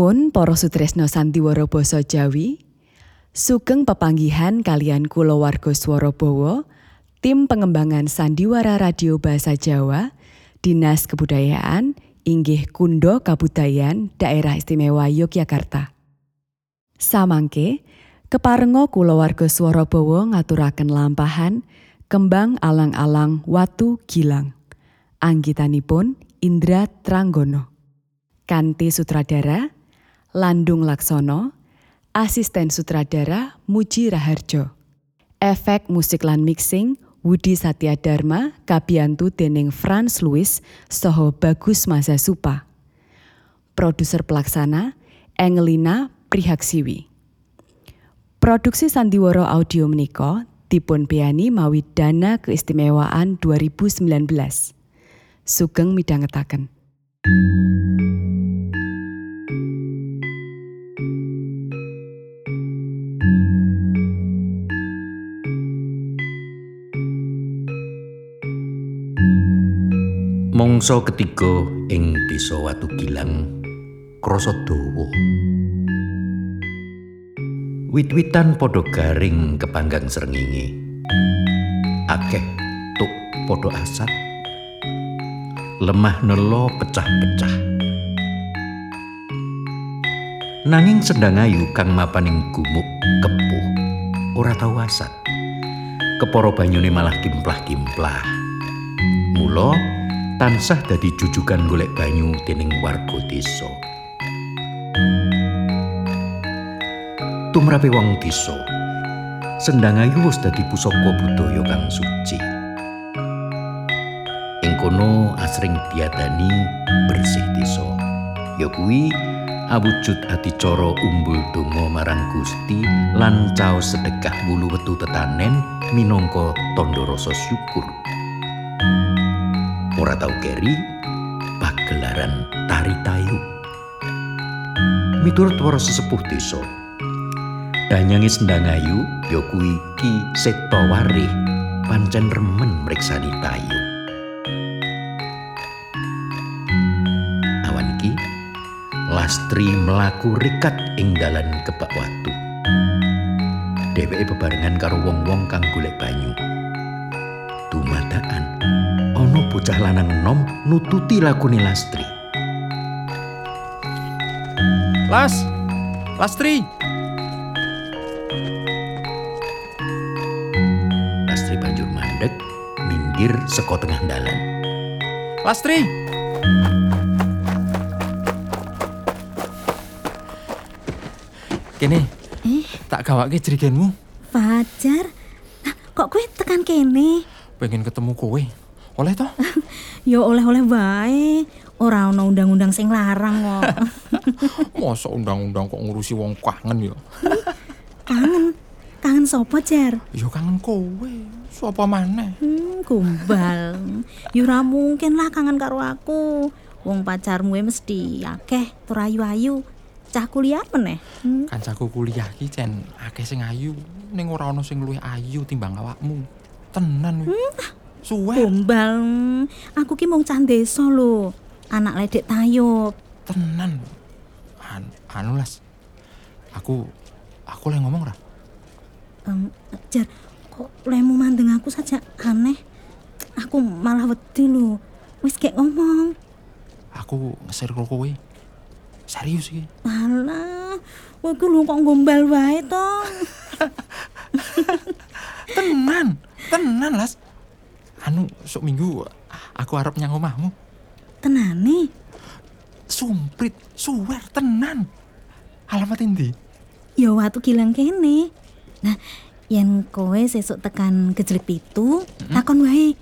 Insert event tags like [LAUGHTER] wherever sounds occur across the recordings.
Nuwun para sutresna sandiwara basa Jawi, sugeng pepanggihan kalian kulawarga swara bawa, tim pengembangan sandiwara radio bahasa Jawa, Dinas Kebudayaan, inggih Kundo Kabudayan Daerah Istimewa Yogyakarta. Samangke, keparenga kulawarga swara bawa ngaturaken lampahan kembang alang-alang watu gilang. Anggitanipun Indra Tranggono. Kanti sutradara Landung Laksono, asisten sutradara Muji Raharjo. Efek musik lan mixing Wudi Satya Dharma kabiyantu dening Franz Louis Soho Bagus Masa Supa. Produser pelaksana Engelina Prihaksiwi. Produksi Sandiwara Audio menika dipun piani mawi dana keistimewaan 2019. Sugeng midhangetaken. Mangsa ketiga ing Desa Watu Gilang krasa dawa. Wit-witan padha garing kepanggang srengenge. Akeh tuk padha asat. Lemah nelo pecah-pecah. Nanging sendang ayu kang mapaning gumuk kepuh ora tau asat. Kepara banyune malah kimplah-kimplah. Mula tansah dadi jujugan golek banyu dening warga desa. Tumrape wong desa, Sendangayu wis dadi pusaka budaya kang suci. Ing kono asring diadani bersih desa. Ya kuwi awujud adicara umbul donga marang Gusti lan caos sedekah wulu wetu tetanen minangka tandha rasa syukur. Ora tau keri pagelaran tari tayu. Miturut para sesepuh desa, danyange Sendangayu ya kuwi Ki Setawarih pancen remen mriksani tayu. Awan iki Lastri melaku rikat ing dalan kebak watu. Dheweke bebarengan karo wong-wong kang golek banyu. Bocah lanang enom nututi lakune Lastri. Las, Lastri, Lastri banjur mandek minggir saka tengah dalan. Lastri. Kene, Eh, tak gawake jerigenmu. Fajar. Nah, kok kowe tekan kene? Pengen ketemu kowe. Oleh toh? [LAUGHS] Ya oleh-oleh wae. Ora ana undang-undang sing larang kok. [LAUGHS] Masa undang-undang kok ngurusi wong kangen ya? [LAUGHS] kangen. Kangen sapa, Jar? Ya kangen kowe. Sopo maneh? Hmm, kumbal. Ya ora mungkin lah kangen karo aku. Wong pacarmu e mesti akeh tur ayu-ayu. Cah kuliah meneh. Hmm. Kancaku kuliah ki cen akeh sing ayu, ning ora ana sing luwih ayu timbang awakmu. Tenan wi. Suwe Kumbal. Aku ki mung cah desa lho. Anak ledek tayub. tenan. An anu las. Aku aku leh ngomong ora? Em, Jar, kok lemu mandeng aku saja aneh. Aku malah wedi lho. Wis kayak ngomong. Aku ngeser kowe. Serius iki. Alah, kowe ku lho kok gombal wae to. [LAUGHS] Tenan, tenan las. Anu sok minggu aku arep nyang omahmu. Tenane, Sumprit, suwer tenan. Alamat endi? ya watu gilang kene. Nah, yen kowe sesuk tekan gejlek pitu, takon wae.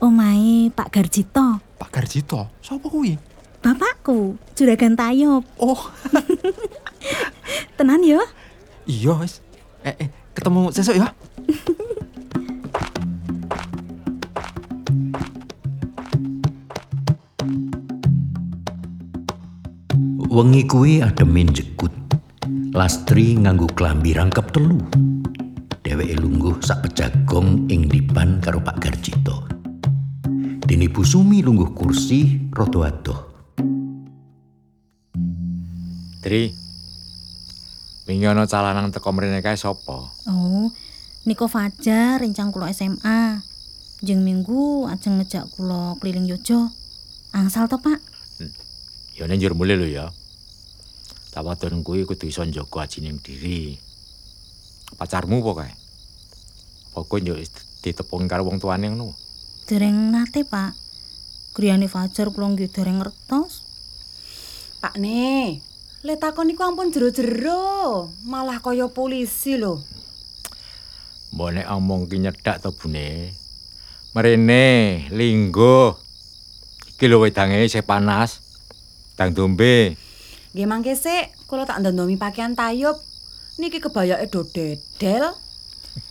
Omahe Pak Garjito, Pak Garjito, sapa kuwi? bapakku, juragan tayub. Oh, [LAUGHS] Tenan ya? iya wis. Eh, eh, ketemu sesuk ya. Wengi kuwi ademin jekut. Lastri nganggo klambi rangkep telu. Dheweke lungguh sak pejagong ing dipan karo Pak Garjito. Dene Bu Sumi lungguh kursi rada adoh. Dri. Wingi ana calanang teko mrene kae sapa? Oh, Niko Fajar rencang kula SMA. Jeng minggu ajeng ngejak kula keliling Yojo. Angsal to, Pak? Ya nek njur mulih lho ya. Tawadon kuwi kudu iso njaga ajining diri. Pacarmu apa kae? Apa kowe yo ditepung karo wong tuane ngono? Dereng nate, Pak. Griyane Fajar kula nggih dereng ngertos. Pak Ne, le takon niku ampun jero-jero, malah kaya polisi lho. Mbok nek omong ki nyedak to bune. Mrene, linggo. Iki lho wedange isih panas. Dang dombe. Nggih mangke sik, kula tak ndandomi pakaian tayub. Niki kebayake do dedel.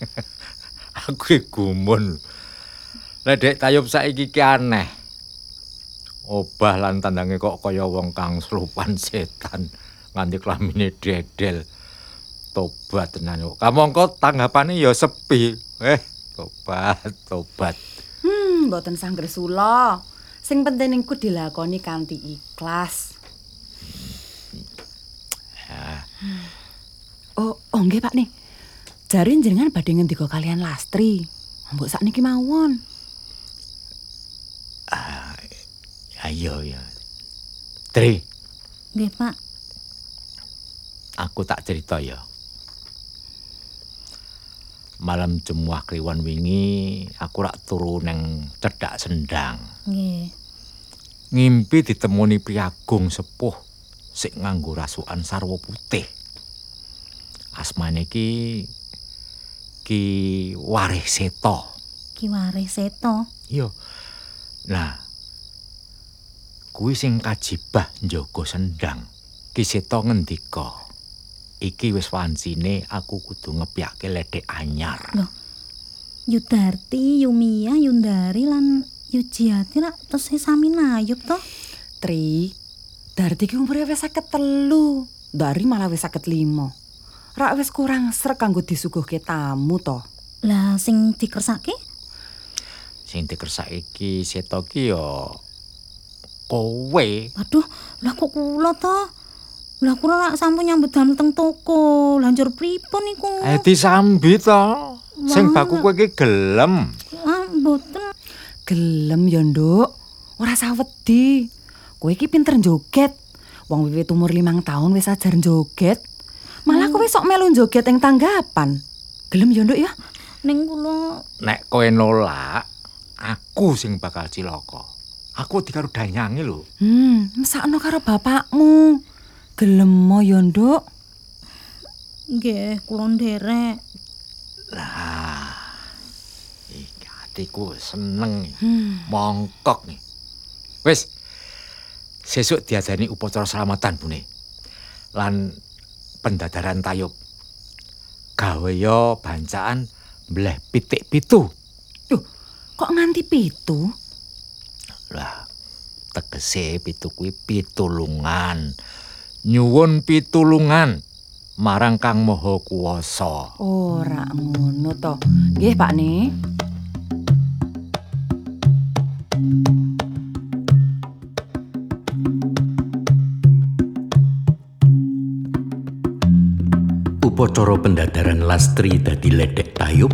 [LAUGHS] Aku gumun. Ledek tayub saiki ki aneh. Obah lan tandange kok kaya wong kang serupan setan nganti klamine dedel. Tobat tenan kok. Kamangka tanggapane ya sepi. Eh, tobat, tobat. Hmm, mboten sangger sula. Sing penting niku dilakoni kanthi ikhlas. Oh, nggih Pak nih. Jari jenengan badhe ngendika kalian Lastri. Mbok sakniki mawon. Ayo ya. Tri, Nggih, Pak. aku tak cerita ya. Malam jemuah kliwon wingi, aku rak turu neng cedak sendang. Nggih. ngimpi ditemoni priagung sepuh sik nganggo rasukan sarwa putih. Asmane ki Ki Warih Seto. Kiware seto. Iya. Nah, kuwi sing kajibah njaga sendang. Ki Seto ngendika, iki wis wancine aku kudu ngepyake ledek anyar. Loh. Yudarti, Yumia, Yundari lan Yujiati rak tesih sami nayub to. Tri, Darti ki umure wis 53. Dari malah wis 55. Rak wis kurang srek kanggo disuguhke tamu to. Lah sing dikersake Sing dikersake iki Seto ki ya kowe. Waduh, lah kok kula to? Lah kula rak sampun nyambut damel teng toko. Lanjur pripun niku? Eh disambi to. Sing baku kowe iki gelem. Ah, mboten. Gelem ya, Nduk. Ora sawedi. Kowe iki pinter joget. Wong wiwit umur limang tahun wis ajar joget. Malah kowe sok melu joget ing tanggapan. Gelem ya, Nduk ya? Ning kula Nek kowe nolak, aku sing bakal cilaka. Aku dikaro danyange lho. Hmm, mesakno karo bapakmu. Gelem mo ya, Nduk. nggih kula nderek. Lah. Iki atiku seneng. Hmm. Mongkok nih. Wis. Sesuk diadani upacara selamatan, Bune. Lan pendadaran tayub. Gawe yo bancaan mbleh pitik pitu. Duh, kok nganti pitu? Lah, tegese pitu kuwi pitulungan. Nyuwun pitulungan marang Kang Maha Kuwasa. Ora ngono to. Nggih, Pak Upacara pendadaran Lastri dadi ledek tayub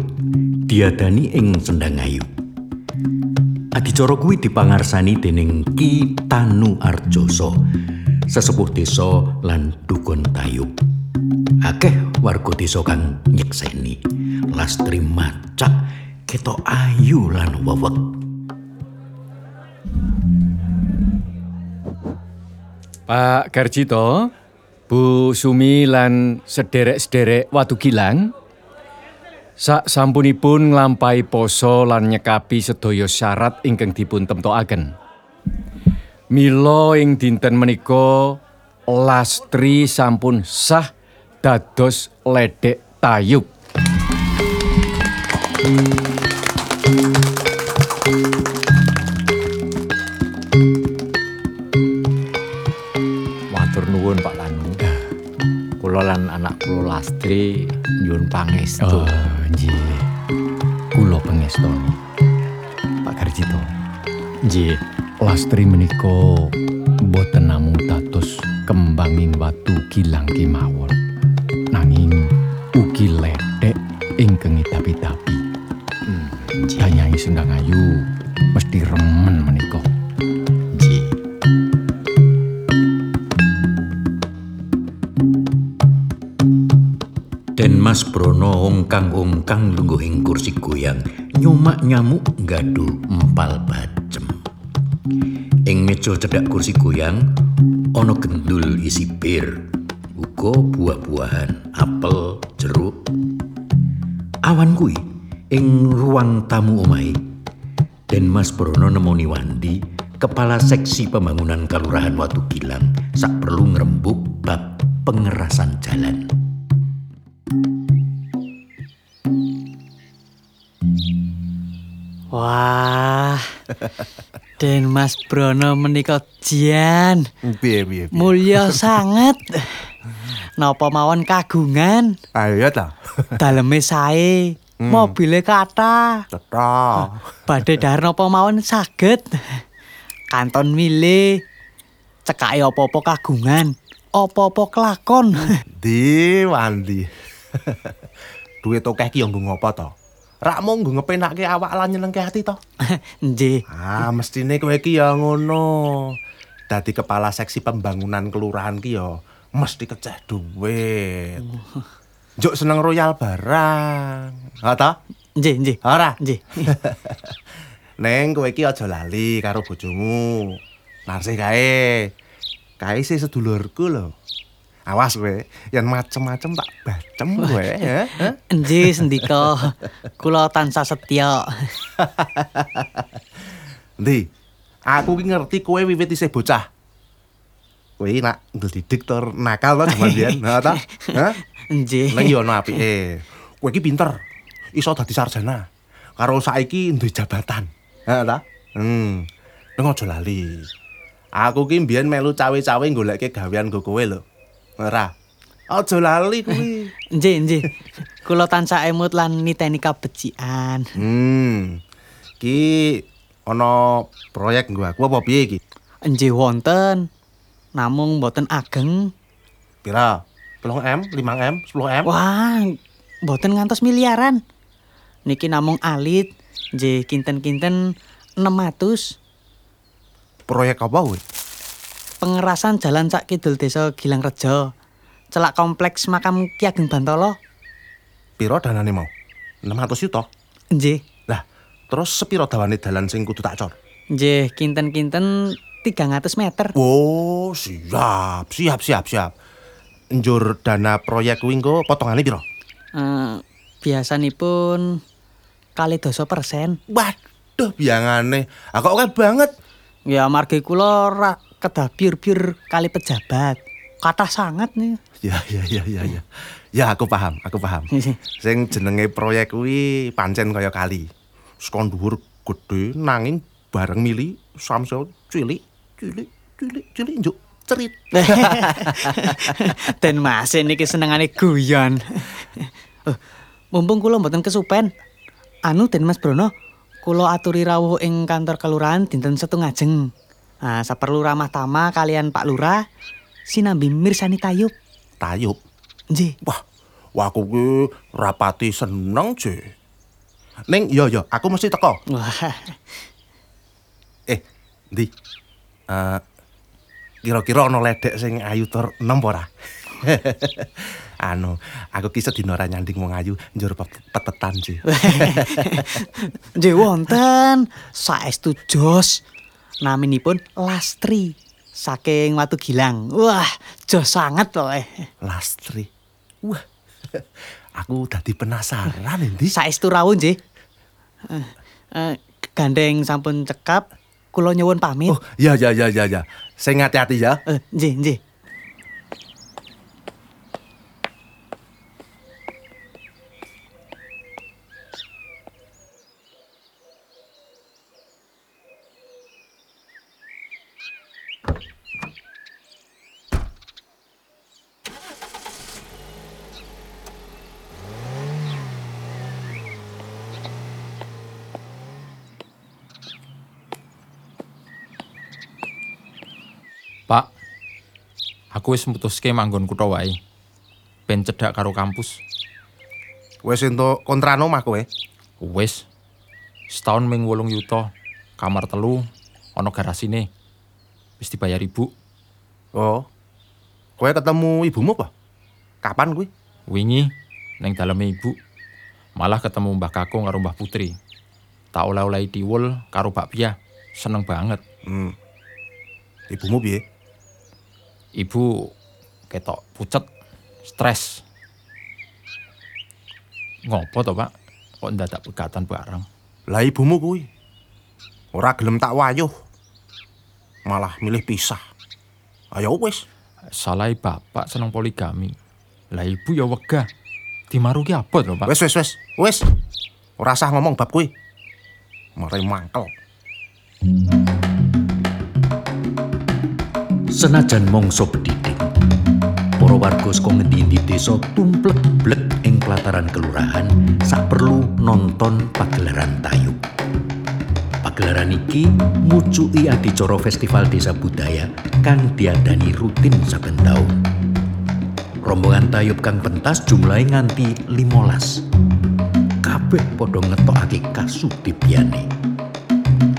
diadani ing Sendangayu. Adicara kuwi dipangarsani dening Ki Tanu Arjoso, sesepuh desa lan dukun tayub. Akeh warga desa kang nyekseni Lastri macak ketok ayu lan wewek. Pak Garjito, Bu Sumi lan sederek-sederek watu gilang, sak sampunipun nglampahi poso lan nyekapi sedaya syarat ingkang dipun temtokaken. Mila ing dinten menika Lastri sampun sah dados ledek tayub. Lastri nyuwun pangestu. Oh, nggih. Kula pangestoni. Pak Garjito. Nggih. Lastri menika boten namung dados kembanging watu gilang kemawon. Nanging Ing meja cedhak kursi goyang ana gendul isi bir, uga buah-buahan, apel, jeruk. Awan kuwi ing ruang tamu omahe Den Mas Brono nemoni Wandi, kepala seksi pembangunan Kelurahan Watu Gilang, Den Mas Brono menika jian. Piye piye. Mulya [LAUGHS] sanget. Napa mawon kagungan? Ayo ta. [LAUGHS] Daleme sae. Mobile kata. Cetha. Badhe dahar napa mawon saged. Kanton milih. Cekake apa-apa kagungan. Apa-apa kelakon. Di Wandi. [LAUGHS] Duit akeh ki yo nggo ngopo to? Rak mung nggo ngepenake awak lan nyenengke ati to. [LAUGHS] Nggih. Ah, mestine kowe ki ya ngono. Dadi kepala seksi pembangunan kelurahan ki yo mesti keceh duit. Juk seneng royal barang. Ha ta? Nggih, nggih. Ora. Nggih. [LAUGHS] Neng kowe iki aja lali karo bojomu. Narsih kae. Kae sih sedulurku lho. Awas kowe, yen macem-macem tak bacem kowe ya. Nggih, sendika. Kula tansah setya. Ndi? Aku ki ngerti kowe wiwit isih bocah. Kowe nak ngedidik tur nakal to jaman biyen, ha ta? Hah? Nggih. Nang yo ono apike. Kowe iki pinter. Iso dadi sarjana. Karo saiki duwe jabatan. Ha ta? Hmm. Nang aja lali. Aku ki mbiyen melu cawe-cawe goleke gawean go kowe lho. Ora. Aja lali kuwi. [LAUGHS] Nggih, nggih. Kula tansah emut lan niteni kabecikan. Hmm. Ki ana proyek nggo aku apa piye iki? Nggih wonten. Namung mboten ageng. Pira? 10M, 5M, 10M? Wah, mboten ngantos miliaran. Niki namung alit, nggih kinten-kinten 600 Proyek apa kuwi? Pengerasan jalan sak kidul desa Gilang Rejo. Celak kompleks makam Ki Ageng Bantolo. Pira danane mau? 600 juta. Nggih, Lah, terus sepiro dawane dalan sing kudu tak cor? nggih kinten-kinten 300 meter. Oh, siap, siap, siap, siap. Njur dana proyek kuwi engko potongane piro? Eh, biasanipun kali doso persen. Waduh, biangane. Ah kok akeh banget. Ya margi kula kedah bir-bir kali pejabat. Kathah sangat nih. Ya, ya, ya, ya, ya. Ya, aku paham, aku paham. Sing jenenge proyek kuwi pancen kaya kali. Sekon dhuwur gedhe nanging bareng mili samsul cilik, cilik, cilik, cilik njuk cerit. [LAUGHS] Dan Mas niki senengane guyon. Eh, mumpung kula mboten kesupen. Anu Den Mas Brono, kula aturi rawuh ing kantor kelurahan dinten Setu ngajeng. Nah, saperlu ramah tamah kalian Pak Lurah sinambi mirsani tayub. Tayub. Nggih. Wah, wah aku ki rapati seneng, Je. Ning, yo yo, aku mesti teko. Wah, [LAUGHS] Eh, Ndi? Eh, kira-kira ana ledek sing ayu tur enem ora? [LAUGHS] anu, aku ki sedina ora nyanding wong ayu njur pet- petetan, Je. [LAUGHS] nggih wonten saestu jos. Naminipun Lastri saking Watu Gilang. Wah, jos sangat loh eh. Lastri. Wah. [LAUGHS] Aku dadi penasaran, Ndi. Saestu rawuh nggih. Eh, eh, gandeng sampun cekap, kula nyuwun pamit. Oh, ya ya ya ya ya. Sing hati-hati ya. Eh, nggih, nggih. Aku wis mutuske manggon kutha wae. Ben cedhak karo kampus. Wis entuk kontrakan omah kowe. Wis. Setahun ming 8 yuta. Kamar telu, ana garasine. Wis dibayar ibu. Oh. Kowe ketemu ibumu apa? Kapan kuwi? Wingi ning daleme ibu. Malah ketemu Mbah Kakung karo Mbah Putri. Tak oleh-olehi diwul karo bakpia. Seneng banget. Hmm. Ibumu piye? Ibu ketok pucet, stres. Ngopo to, Pak? Kok ndadak pegatan bareng? Lah ibumu kuwi ora gelem tak wayuh. Malah milih pisah. Ayo wis. Salah bapak seneng poligami. Lah ibu ya wegah. Dimaruki apa to, Pak? Wis wis wis. Wis. Ora usah ngomong bab kuwi. Mari mangkel. Senajan mangsa bedhithik, para warga saka ngendi-endi desa tumplek-blek ing pelataran kelurahan sak perlu nonton pagelaran tayub. Pagelaran iki mucuki adicara festival desa budaya kang diadani rutin saben taun. Rombongan tayub kang pentas jumlahe nganti 15. Kabeh padha ngetokake kasudibyane.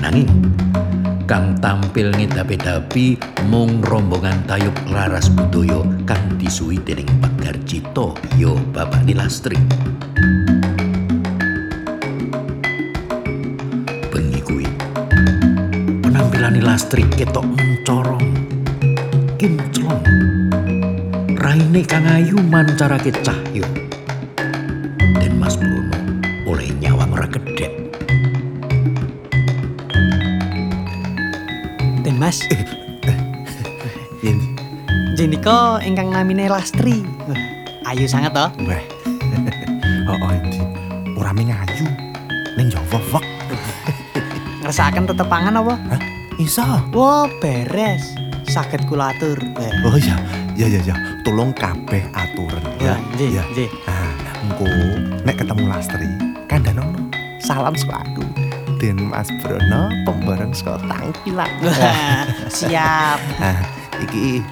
Nanging kang tampil ngedapi-dapi mung rombongan tayub laras budaya kang disuwi dening Pak Garjito yo Bapak Nilastri. Bengi kuwi penampilan Nilastri ketok mencorong, kinclong. Raine kang ayu mancarake cahya. Jenika ingkang namine Lastri. Ayu sangat toh. Wah. [LAUGHS] oh, oh, Endi. Ora ming ayu. Ning yo wewek. [LAUGHS] Ngrasakaken tetepangan apa? Hah? Iso. Wah, beres. Saged kula atur. Wah, Oh iya. Ya ya ya. Tolong kabeh aturen ya. Nggih, ya. nggih. Ah, engko nek ketemu Lastri, kandhanono. Salam saka aku. Den Mas Brono pembareng saka Tangkilan. Siap. Iki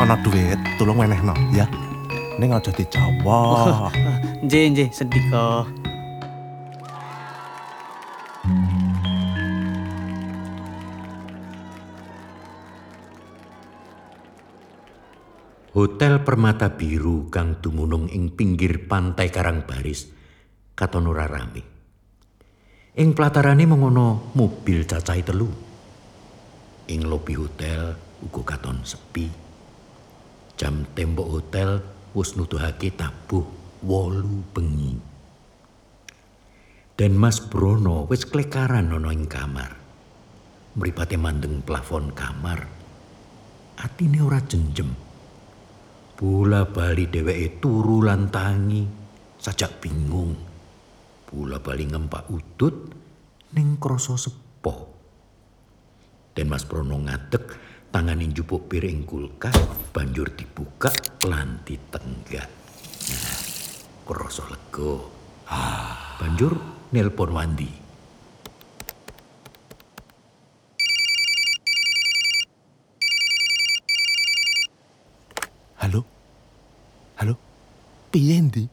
ana duit, tolong wenehno ya. Ning aja dicawa. [LAUGHS] Nggih, nggih, sedika. Hotel Permata Biru kang dumunung ing pinggir pantai Karangbaris katon ora rame. Ing platarane mengono mobil cacahe telu. Ing lobi hotel uga katon sepi. Jam tembok hotel wis nuduhake tabuh wolu bengi. Dan Mas Brono wis klekaran ana ing kamar. Mripate mandeng plafon kamar. Atine ora jenjem. Bola bali dheweke turu lan tangi, sajak bingung. Bola bali ngempak udut ning krasa sepo. Dan Mas Prono ngadeg tangane njupuk piring kulkas banjur dibuka lan ditenggak. Nah, krasa lega. Ah, banjur nelpon Wandi. Halo? Halo? Piye ndi?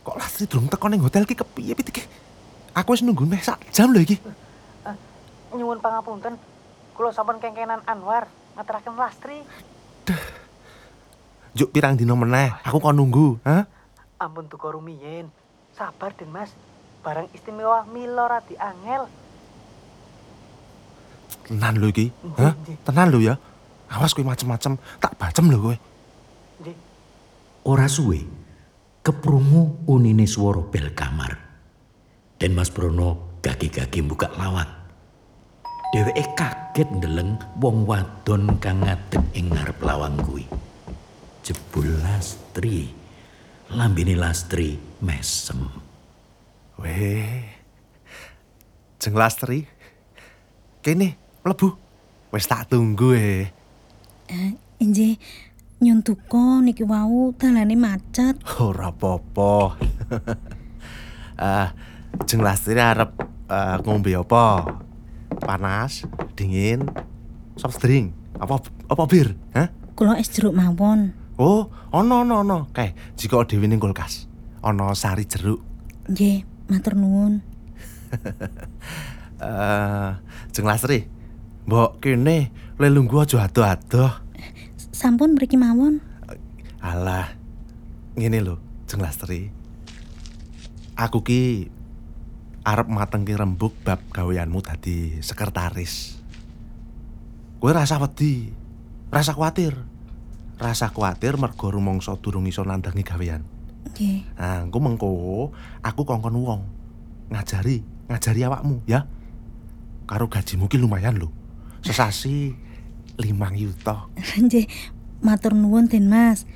Kok Lastri durung teko ning hotel ki kepiye pitik? Aku wis nunggu meh sak jam lho iki. Nyuwun pangapunten. Kula sampun kengkenan Anwar ngaturaken Lastri. Juk pirang dino meneh, aku kon nunggu, ha? Ampun tuku rumiyin. Sabar, Den Mas. Barang istimewa Milo Radi Angel. Tenan lho iki, ha? Tenan lho ya. Awas kowe macem-macem, tak bacem lho kowe. Nggih. Ora suwe, keprungu unine swara bel kamar. Dan Mas Brono gagi-gagi buka lawang. Dheweke kaget ndeleng wong wadon kang ngadeg ing ngarep lawang kuwi. Jebul Lastri. Lambene Lastri mesem. Weh. Jeng Lastri. Kene, mlebu. Wis tak tunggu eh. Injih, nyun duka niki wau dalane macet. Ora apa-apa. [LAUGHS] Ah, Jeng Lastri arep eh, ngombe apa? Panas, dingin, soft drink, apa apa bir, ha? kula es jeruk mawon. Oh, ana ana ana. Kae, jika dhewe ning kulkas. Ana sari jeruk. Nggih, matur nuwun. [LAUGHS] Eh, Jeng Lastri. Mbok kene lelunggu aja adoh-adoh. Sampun mriki mawon. Alah. Ngene lho, Jeng Lastri. Aku ki arep matengke rembug bab gaweanmu dadi sekretaris. Kowe rasa wedi, rasa kuatir. Rasa kuatir mergo rumangsa durung iso nandangi gawean. Nggih. Nah, engko mengko aku kongkon wong ngajari, ngajari awakmu ya. Karo gajimu ki lumayan lho. Sesasi 5 yuta. [LAUGHS] Nggih, matur nuwun Den Mas.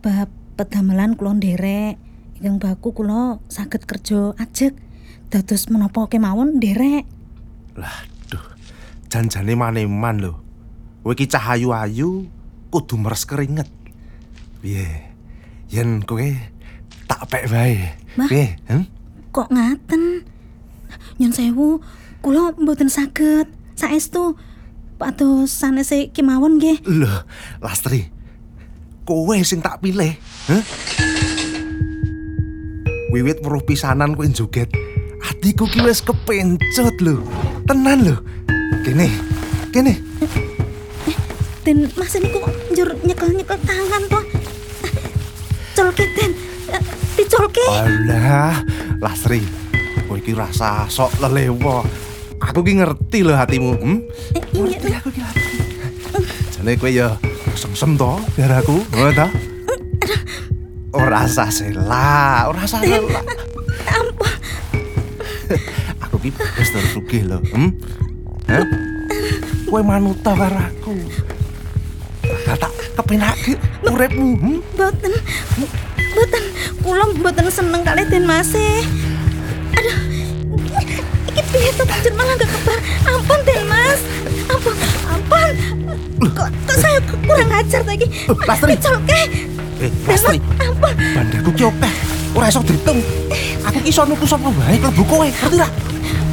Bab pedamelan kula nderek. Ingkang baku kula saged kerja ajeg. Dados menapa kemawon nderek. Lah, duh. Janjane maneman lho. Kowe iki cah ayu-ayu kudu meres keringet. Piye? Yen kowe tak pek wae. Piye? Hm? Kok ngaten? Nyun sewu, kula mboten saged. Saestu pados sanese kemawon nggih. Lho, Lastri. Kowe sing tak pilih, heh? Wiwit weruh pisanan kowe joget. Atiku ki wis kepencut lho. Tenan lho. Kene. Kene. Den Mas niku kok njur nyekel-nyekel tangan to. Colke Den. Eh, Dicolke. Alah, Lastri. Kowe iki rasa sok lelewo. Aku ki ngerti lho hatimu, hm? Eh, Iya, Den. aku ki ngerti. Jane kowe ya sem-sem to biar aku, ngono ta? Ora usah sela, ora usah sela. Ampun. Aku ki wis tersugih lho, hm? Hah? Kowe manut ta karo aku. Gak tak kepenake uripmu, hm? Boten. Boten. Kula boten seneng kali Den Mas. e. Aduh. Iki piye to panjen malah gak kebar. Ampun Den Mas. Ampun. Ampun. Kok, kok saya kurang ajar lagi. Lastri. Dicolke. Eh, Lastri. Ampun. Bandaku ki akeh. Ora iso diitung. Aku ki iso nuku sapa wae klebu kowe, ngerti ra?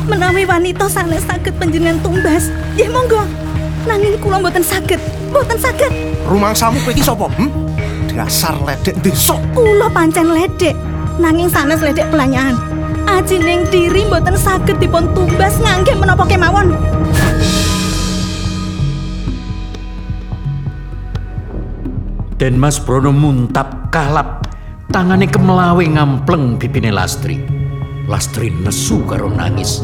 Menawi wanita sanes saged panjenengan tumbas, nggih monggo. Nanging kula mboten saged, mboten saged. Rumangsamu kowe iki sapa? Hm? Dasar ledek desa. Kula pancen ledek, nanging sanes ledek pelanyaan. Ajining diri mboten saged dipun tumbas ngangge menapa kemawon. Dan Mas Brono muntap kalap, tangane kemelawe ngampleng pipine Lastri. Lastri nesu karo nangis.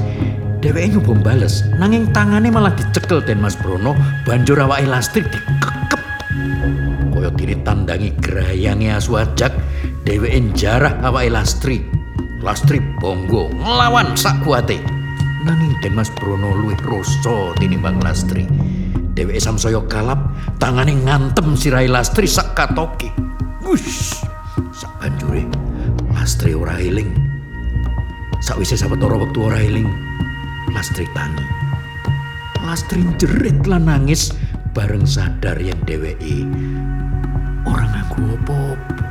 Dheweke nyoba bales, nanging tangane malah dicekel Den Mas Brono, banjur awake Lastri dikekep. Kaya ditandangi grayange asu ajak, dheweke njarah awake Lastri. Lastri bonggo nglawan sak kuate. Nanging Den Mas Brono luwih rasa tinimbang Lastri. Dheweke samsaya kalap, tangane ngantem sirahe Lastri sak katoke. Wush! Sak banjure Lastri ora eling. Sakwise sawetara wektu ora eling, Lastri tangi. Lastri jerit lan nangis bareng sadar yen dheweke ora nganggo apa-apa.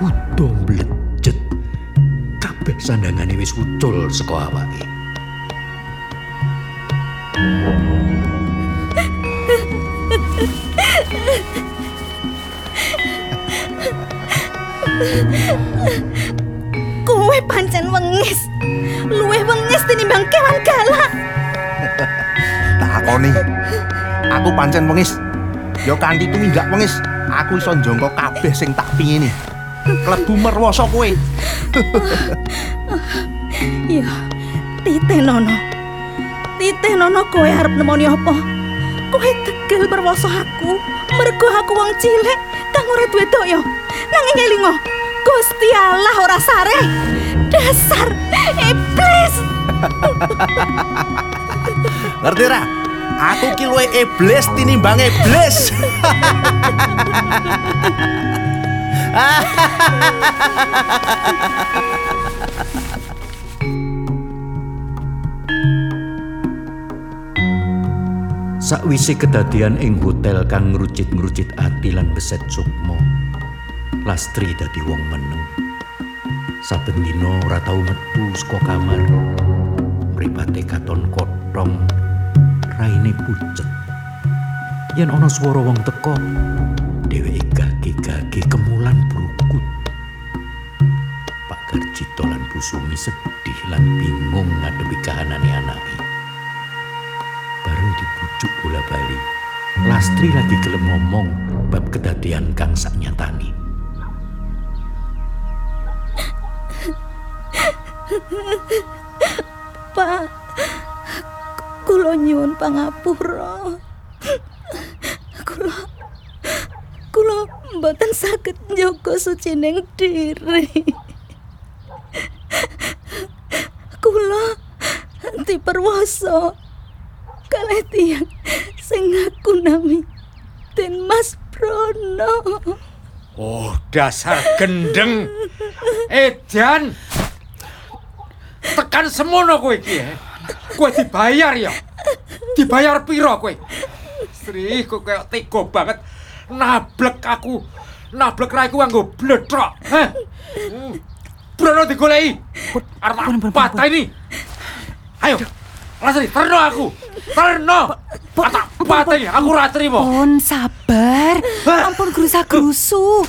Udo mblejet. Kabeh sandangane wis ucul saka awake. Pancen [LAUGHS] wengis. Luwih wengis tinimbang kewan galak. Takoni. Aku pancen wengis. Ya kanthi tumindak wengis, aku iso njangka kabeh sing tak pingini. Klebu merwasa kowe. Ya, titeh nono. Titeh nono kowe arep nemoni apa? Kowe tegel perwasa aku. Mergo aku wong cilik kang ora duwe daya. Nanging elingo, Gusti Allah ora sare. Dasar iblis. Ngerti ra? Aku ki luwih iblis tinimbang iblis. Sakwise kedadian ing hotel kang ngrucit-ngrucit ati lan beset sukma. Lastri dadi wong meneng. Saben dina ora tau metu saka kamar. Mripate katon kothong, raine pucet. yen ana swara wong teka, dheweke gage-gage kemulan brukut. Pak Garjito lan Bu Sumi sedih lan bingung ngadepi kahanane anake. Bareng dibujuk bola bali, Lastri lagi gelem ngomong bab kedadian kang saknyatane. Pak, kula nyuwun pangapura. Kula kula mboten saged njaga sucining diri. Kula diperwasa kalih tiyang sing ngaku nami Den Mas Brono. Oh, dasar gendeng. Edan. Tekan semono kowe iki. eh. Kowe dibayar ya. Dibayar piro kowe? Sri, kok kayak tega banget nablek aku. Nablek raiku nganggo bledrok. Hah? Hmm. Brono digoleki. Arep pun, pun, pun, patah ini. Ayo. Lasri, terno aku. Terno. Tak patah ini, aku ra trimo. Pon sabar. Ampun gerusa-gerusu.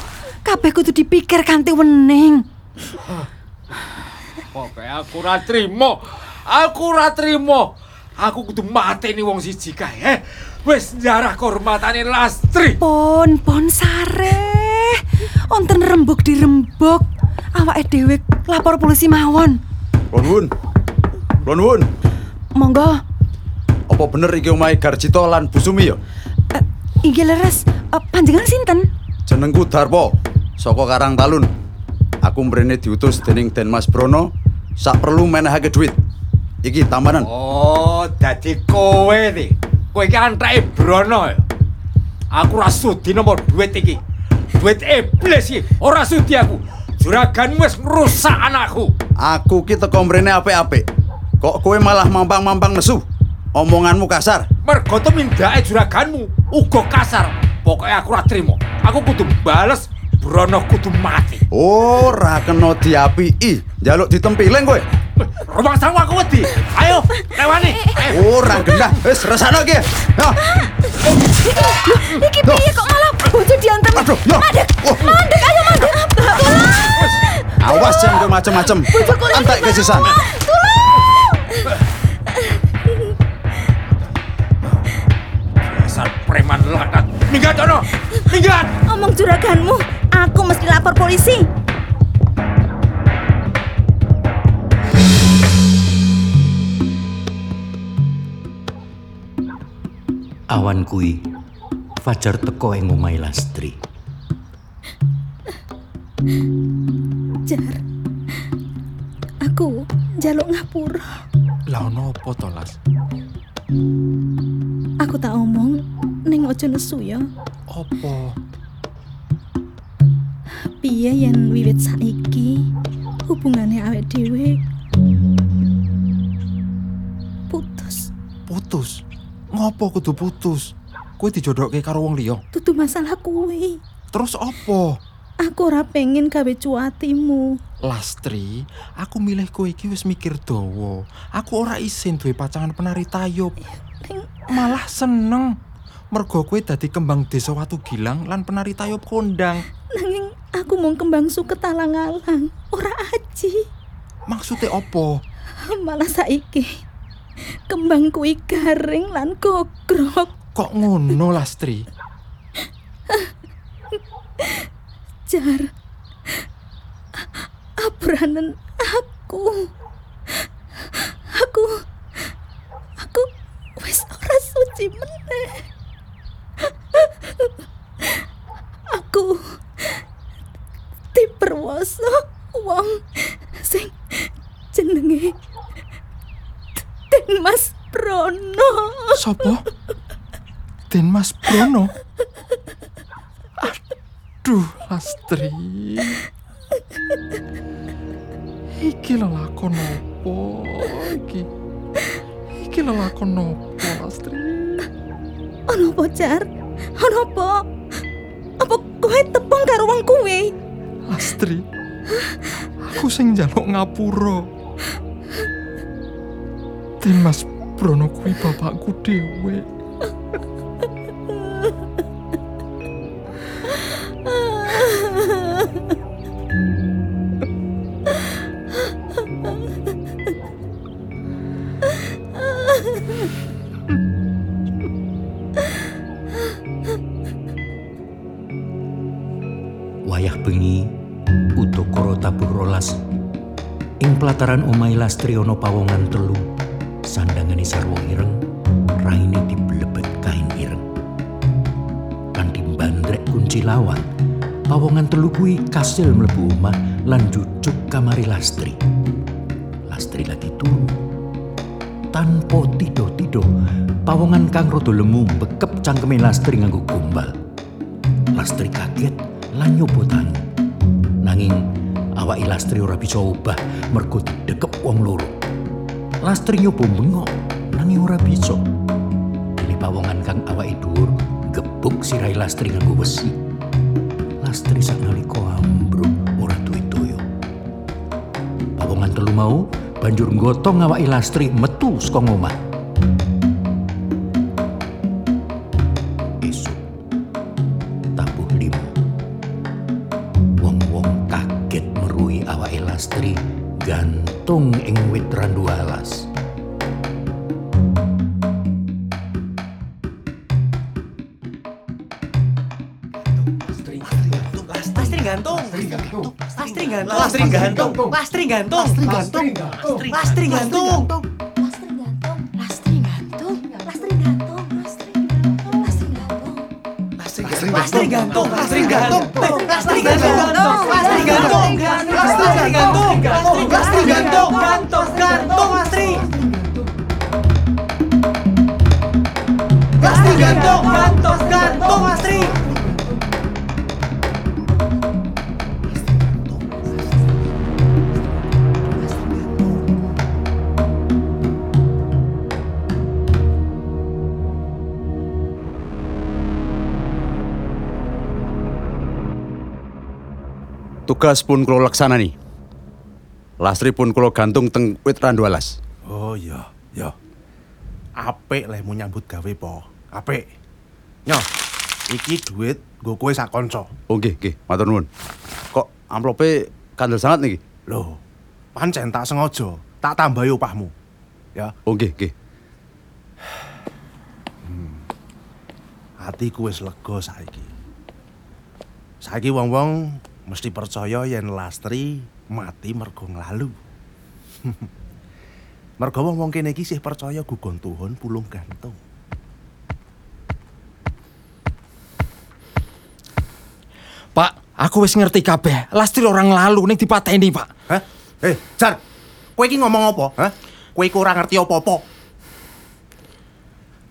Kabeh kudu dipikir kanthi wening. Pokoke aku ora trimo. Aku ora trimo. Aku kudu mateni wong siji kae. Eh. Wis njarah kehormatane Lastri. Pon, pon sare. Onten rembug dirembug. Awake dhewe lapor polisi mawon. Lonwun. Lonwun. Monggo. Apa bener iki omahe Garjito lan Busumi ya? Eh, Inggih leres. Eh, panjenengan sinten? Jenengku Darpo, saka Karang Talun. Aku mrene diutus dening Den Mas Brono sak perlu menehake duit. Iki tamanan. Oh, dadi kowe iki. Kowe iki antake Brono ya. Aku ora sudi nomor duit iki. Duit iblis iki. Ora sudi aku. Juraganmu wis ngrusak anakku. Aku ki teko mrene apik-apik. Kok kowe malah mampang-mampang nesu? Omonganmu kasar. Mergo temindake juraganmu uga kasar. Pokoke aku ora trimo. Aku kudu bales Brono kudu mati. Ora kena diapiki. Njaluk ditempiling kowe. Rumah sangu aku wedi. Ayo, lewani. Ayo. Ora gendah. Wis resakno iki. Ya. Iki piye kok malah bojo diantem? Aduh. Mandek. Oh. Mandek ayo mandek. Awas jangan kowe macem-macem. Antek kesisan. Dasar preman lakat. Minggat ono. Minggat. Omong juraganmu, aku mesti lapor polisi. Awan kui, Fajar teko ing omahe Lastri. Jar. Aku jaluk ngapura. Lah ono apa to, Las? Aku tak omong ning aja nesu ya. Apa? Piye yen wiwit saiki hubungane awake dhewe putus. Putus. Ngopo kudu putus? Kowe dijodohke karo wong liya. Dudu masalah kuwi. Terus apa? Aku ora pengen gawe cuatimu. Lastri, aku milih kowe iki wis mikir dawa. Aku ora isin duwe pacangan penari tayub. Ning Malah seneng. Mergo kowe dadi kembang desa Watu Gilang lan penari tayub kondang. nanging aku mung kembang suket alang-alang, ora aji. Maksudnya apa? [LAUGHS] Malah saiki kembang kuwi garing lan gogrok. Kok ngono, Lastri? Jar. Abranen aku. Aku aku wis ora suci meneh. Aku diperwoso wong Den Mas Brono. Sopo? Den Mas Brono? Aduh, Lastri. Iki lelakon opo iki? Iki lelakon opo, Lastri? Ono apa, Jar? Ono apa? Apa kowe tepung karo wong kuwi? Lastri. Aku sing njaluk ngapura. Mas Brono kuwi bapakku dhewe. Wayah bengi utukara tabur rolas ing pelataran omai Lastriono Pawongan telu sandangane sarwa ireng raine diblebet kain ireng. Kanthi bandrek kunci lawan pawongan telu kuwi kasil mlebu omah lan jujuk kamari Lastri. Lastri lagi turu. Tanpa tido-tido pawongan kang rada lemu bekep cangkeme Lastri nganggo gombal. Lastri kaget lan nyoba nanging awak Lastri ora bisa obah mergo didekep wong loro Lastri nyoba bengok nanging ora bisa. Dene pawongan kang awake dhuwur gebuk sirai Lastri nganggo besi Lastri saknalika ambruk ora duwe toya pawongan telu mau banjur nggotong awake Lastri metu saka omah petung ing wit randu alas. Lastri gantung. Lastri gantung. Lastri gantung. Lastri gantung. Lastri gantung. Lastri gantung. Lastri gantung. Astri gantung, Astri gantung, Astri gantung, Astri gantung, Astri gantung, Astri gantung, gantung, gantung, Astri. Astri gantung, gantung, gantung, Astri. Tugas pun kula laksanani. Lastri pun kula gantung teng wit randu alas. Oh iya, iya. Apik lemu nyambut gawe po. Apik. Nyo, iki duit nggo kowe sak kanca. Oh nggih, nggih, matur nuwun. Kok amplope kandel sangat niki? Loh, pancen tak sengaja tak tambahi upahmu. Ya, Oh nggih, nggih. atiku wis lega saiki. Saiki wong-wong mesti percaya yen Lastri mati mergo nglalu. [LAUGHS] mergo wong-wong kene iki sih percaya gugon Tuhan pulung gantung. Pak, aku wis ngerti kabeh. Lastri orang lalu ning dipateni, Pak. Hah? Eh, Jar, kowe iki ngomong apa? Hah? Kowe iku ora ngerti apa-apa.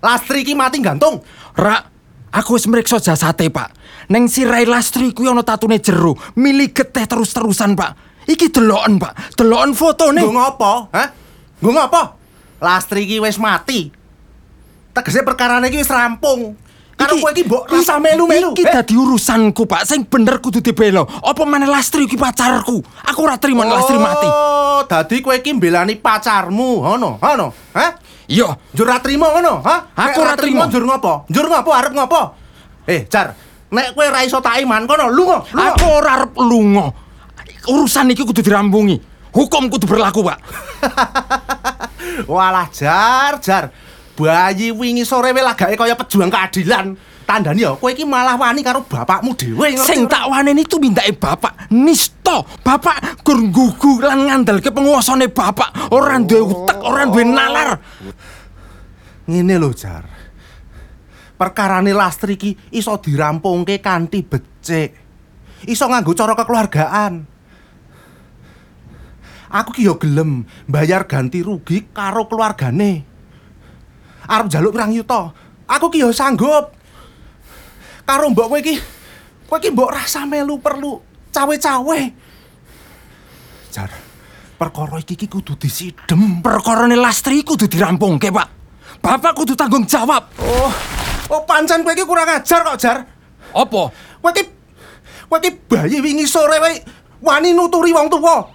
Lastri iki mati gantung. Rak, aku wis mriksa jasate, Pak. Neng sirai Lastri kuwi ana tatune jero, mili geteh terus-terusan, Pak. Iki deloken, Pak. Deloken fotone. Nggo ngopo? Hah? Nggo ngopo? Lastri iki wis mati. Tegese perkarane iki wis rampung. Karo kowe iki mbok rasa melu-melu. Iki dadi urusanku, Pak. Sing bener kudu dibela. Apa maneh Lastri iki pacarku? Aku ora trimo nek Lastri mati. Oh, dadi kowe iki mbelani pacarmu, ngono, ngono. Hah? Iya. Njur ra trimo ngono, hah? Aku ora trimo. Njur ngopo? Njur ngopo arep ngopo? Eh, Jar, nek kowe ra iso tak iman kono, lunga, lunga. Aku ora arep lunga. Urusan iki kudu dirampungi. Hukum kudu berlaku, Pak. [LAUGHS] Walah, Jar, Jar. Bayi wingi sore wae lagake kaya pejuang keadilan. Tandani ya, kowe iki malah wani karo bapakmu dhewe Sing tak waneni itu mindake bapak Nisto Bapak gur nggugu lan ngandalke penguasane bapak Ora duwe utek, ora duwe nalar Ngene lho, Jar. Perkarane Lastri iki iso dirampungke kanthi becik. Iso nganggo cara kekeluargaan. Aku ki yo gelem bayar ganti rugi karo keluargane. Arep njaluk pirang yuta. Aku ki yo sanggup. Karo mbok kowe iki kowe iki mbok rasa melu perlu cawe-cawe. Jar, perkara iki ki kudu disidhem. Perkarane Lastri kudu dirampungke pak Bapak kudu tanggung jawab Oh, oh pancen kowe iki kurang ajar kok, Jar. Apa? Kowe iki kowe iki bayi wingi sore wae wani nuturi wong tuwa.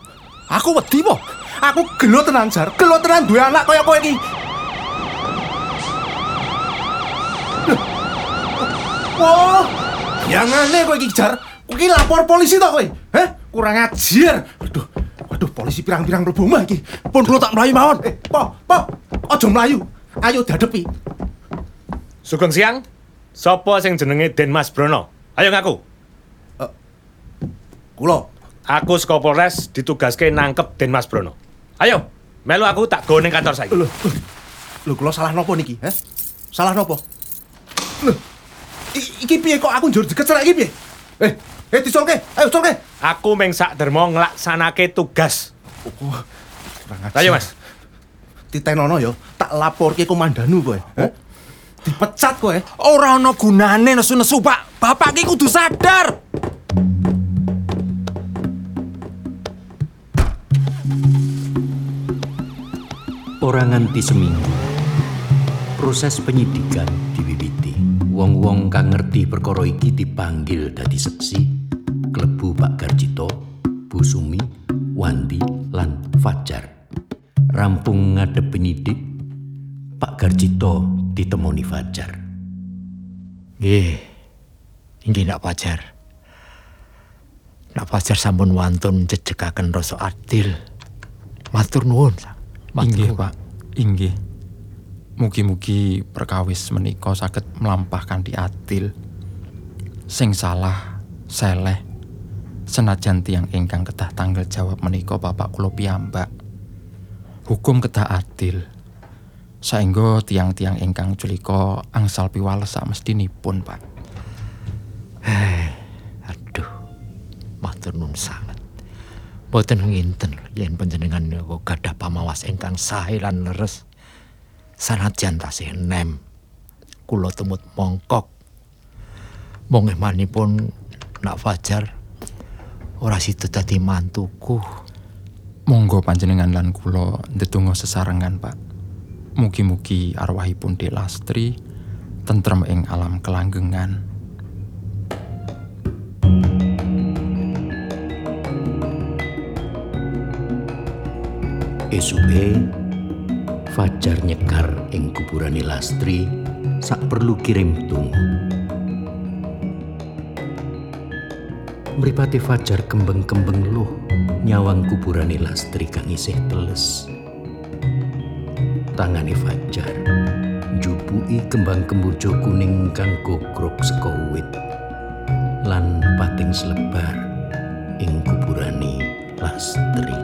Aku wedi po Aku gelo tenan, Jar. Gelo tenan duwe anak kaya kowe iki. Wah, yang aneh kowe iki, Jar. Kowe lapor polisi to kowe? Heh, kurang ajar. Waduh, waduh polisi pirang-pirang mlebu omah iki. Pun kula tak mlayu mawon. Eh, po, po. Aja mlayu. Ayo dadepi. Sugeng siang. Sopo sing jenenge Den Mas Brono? Ayo ngaku. Kula Aku saka Polres ditugaske nangkep Den Mas Brono. Ayo, melu aku tak go ning kantor saiki. Lho, lho kula salah nopo niki, ha? Salah nopo? Lho, iki piye kok aku njur dikecelek iki piye? Eh, eh disolke, ayo solke. Aku meng sak dermo nglaksanake tugas. Ayo Mas. Titenono yo, tak laporke komandanu kowe. Ha? Dipecat kowe. Ora ana gunane nesu-nesu, Pak. Bapak ki kudu sadar. Ora nganti seminggu. Proses penyidikan. Wong-wong kang ngerti perkara iki dipanggil dadi seksi. Klebu Pak Garjito, Bu Sumi, Wandi, lan Fajar. Rampung ngadep penyidik, Pak Garjito ditemoni Fajar. Nggih. Inggih nak pajar. Nak pajar sampun wantun jejegaken rasa adil. Matur nuwun. Matur Inggih. Pak. Inggih. Mugi-mugi perkawis menika saged melampahkan di adil. Sing salah, seleh. Senajan tiang ingkang kedah tanggal jawab menika Bapak kula piyambak. Hukum kedah adil. Saengga tiang-tiang ingkang culika angsal piwales sak mestinipun, Pak. Aduh. Matur nuwun sanget. Boten nginten yen panjenengan gadah pamawas ingkang sae lan leres. Sanajan tasih nem. Kula tumut mongkok. Mong emanipun nak fajar ora situ dadi mantuku. Monggo panjenengan lan kula ndedonga sesarengan, Pak. Mugi-mugi arwahipun Dek Lastri tentrem ing alam kelanggengan. Esuke Fajar nyekar ing kuburane Lastri sak perlu kirim tunggu. Mripate Fajar kembeng-kembeng luh nyawang kuburane Lastri kang isih teles. Tangane Fajar njupuki kembang kemboja kuning kang gogrok saka uwit lan pating selebar ing kuburane Lastri.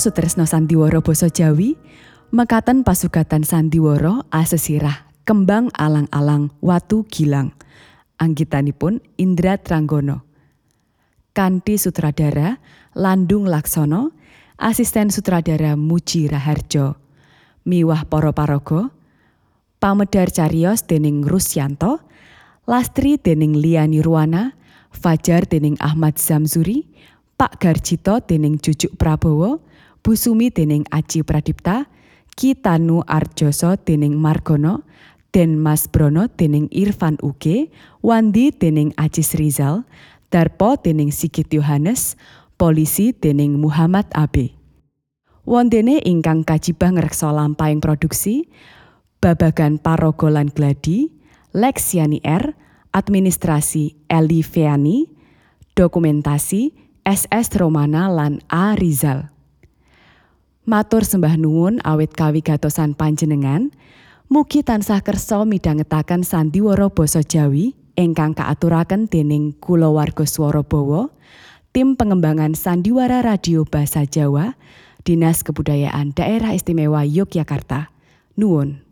Para sutresna sandiwara basa Jawi, mekaten pasugatan sandiwara asesirah kembang alang-alang watu gilang. Anggitanipun Indra Tranggono. Kanti sutradara Landung Laksono, asisten sutradara Muji Raharjo. Miwah para paraga, pamedar cariyos dening Rusyanto, Lastri dening Lia Nirwana, Fajar dening Ahmad Zamzuri, Pak Garjito dening Jujuk Prabowo, Bu Sumi dening Aji Pradipta, Kitanu Arjoso dening Margono, Den Mas Brono dening Irfan Uge, Wandi dening Ajis Rizal, Darpo dening Sigit Yohanes, Polisi dening Muhammad Abe. Wondene ingkang kajibah ngreksa lampahing produksi, babagan paraga lan gladi, Lexiani R, administrasi Eli Feani, dokumentasi SS Romana lan A Rizal. Matur sembah nuwun awit kawigatosan panjenengan, mugi tansah kersa midhangetaken sandiwara basa Jawi ingkang kaaturaken dening kulawarga swara bawa, tim pengembangan sandiwara radio basa Jawa, Dinas Kebudayaan Daerah Istimewa Yogyakarta. Nuwun.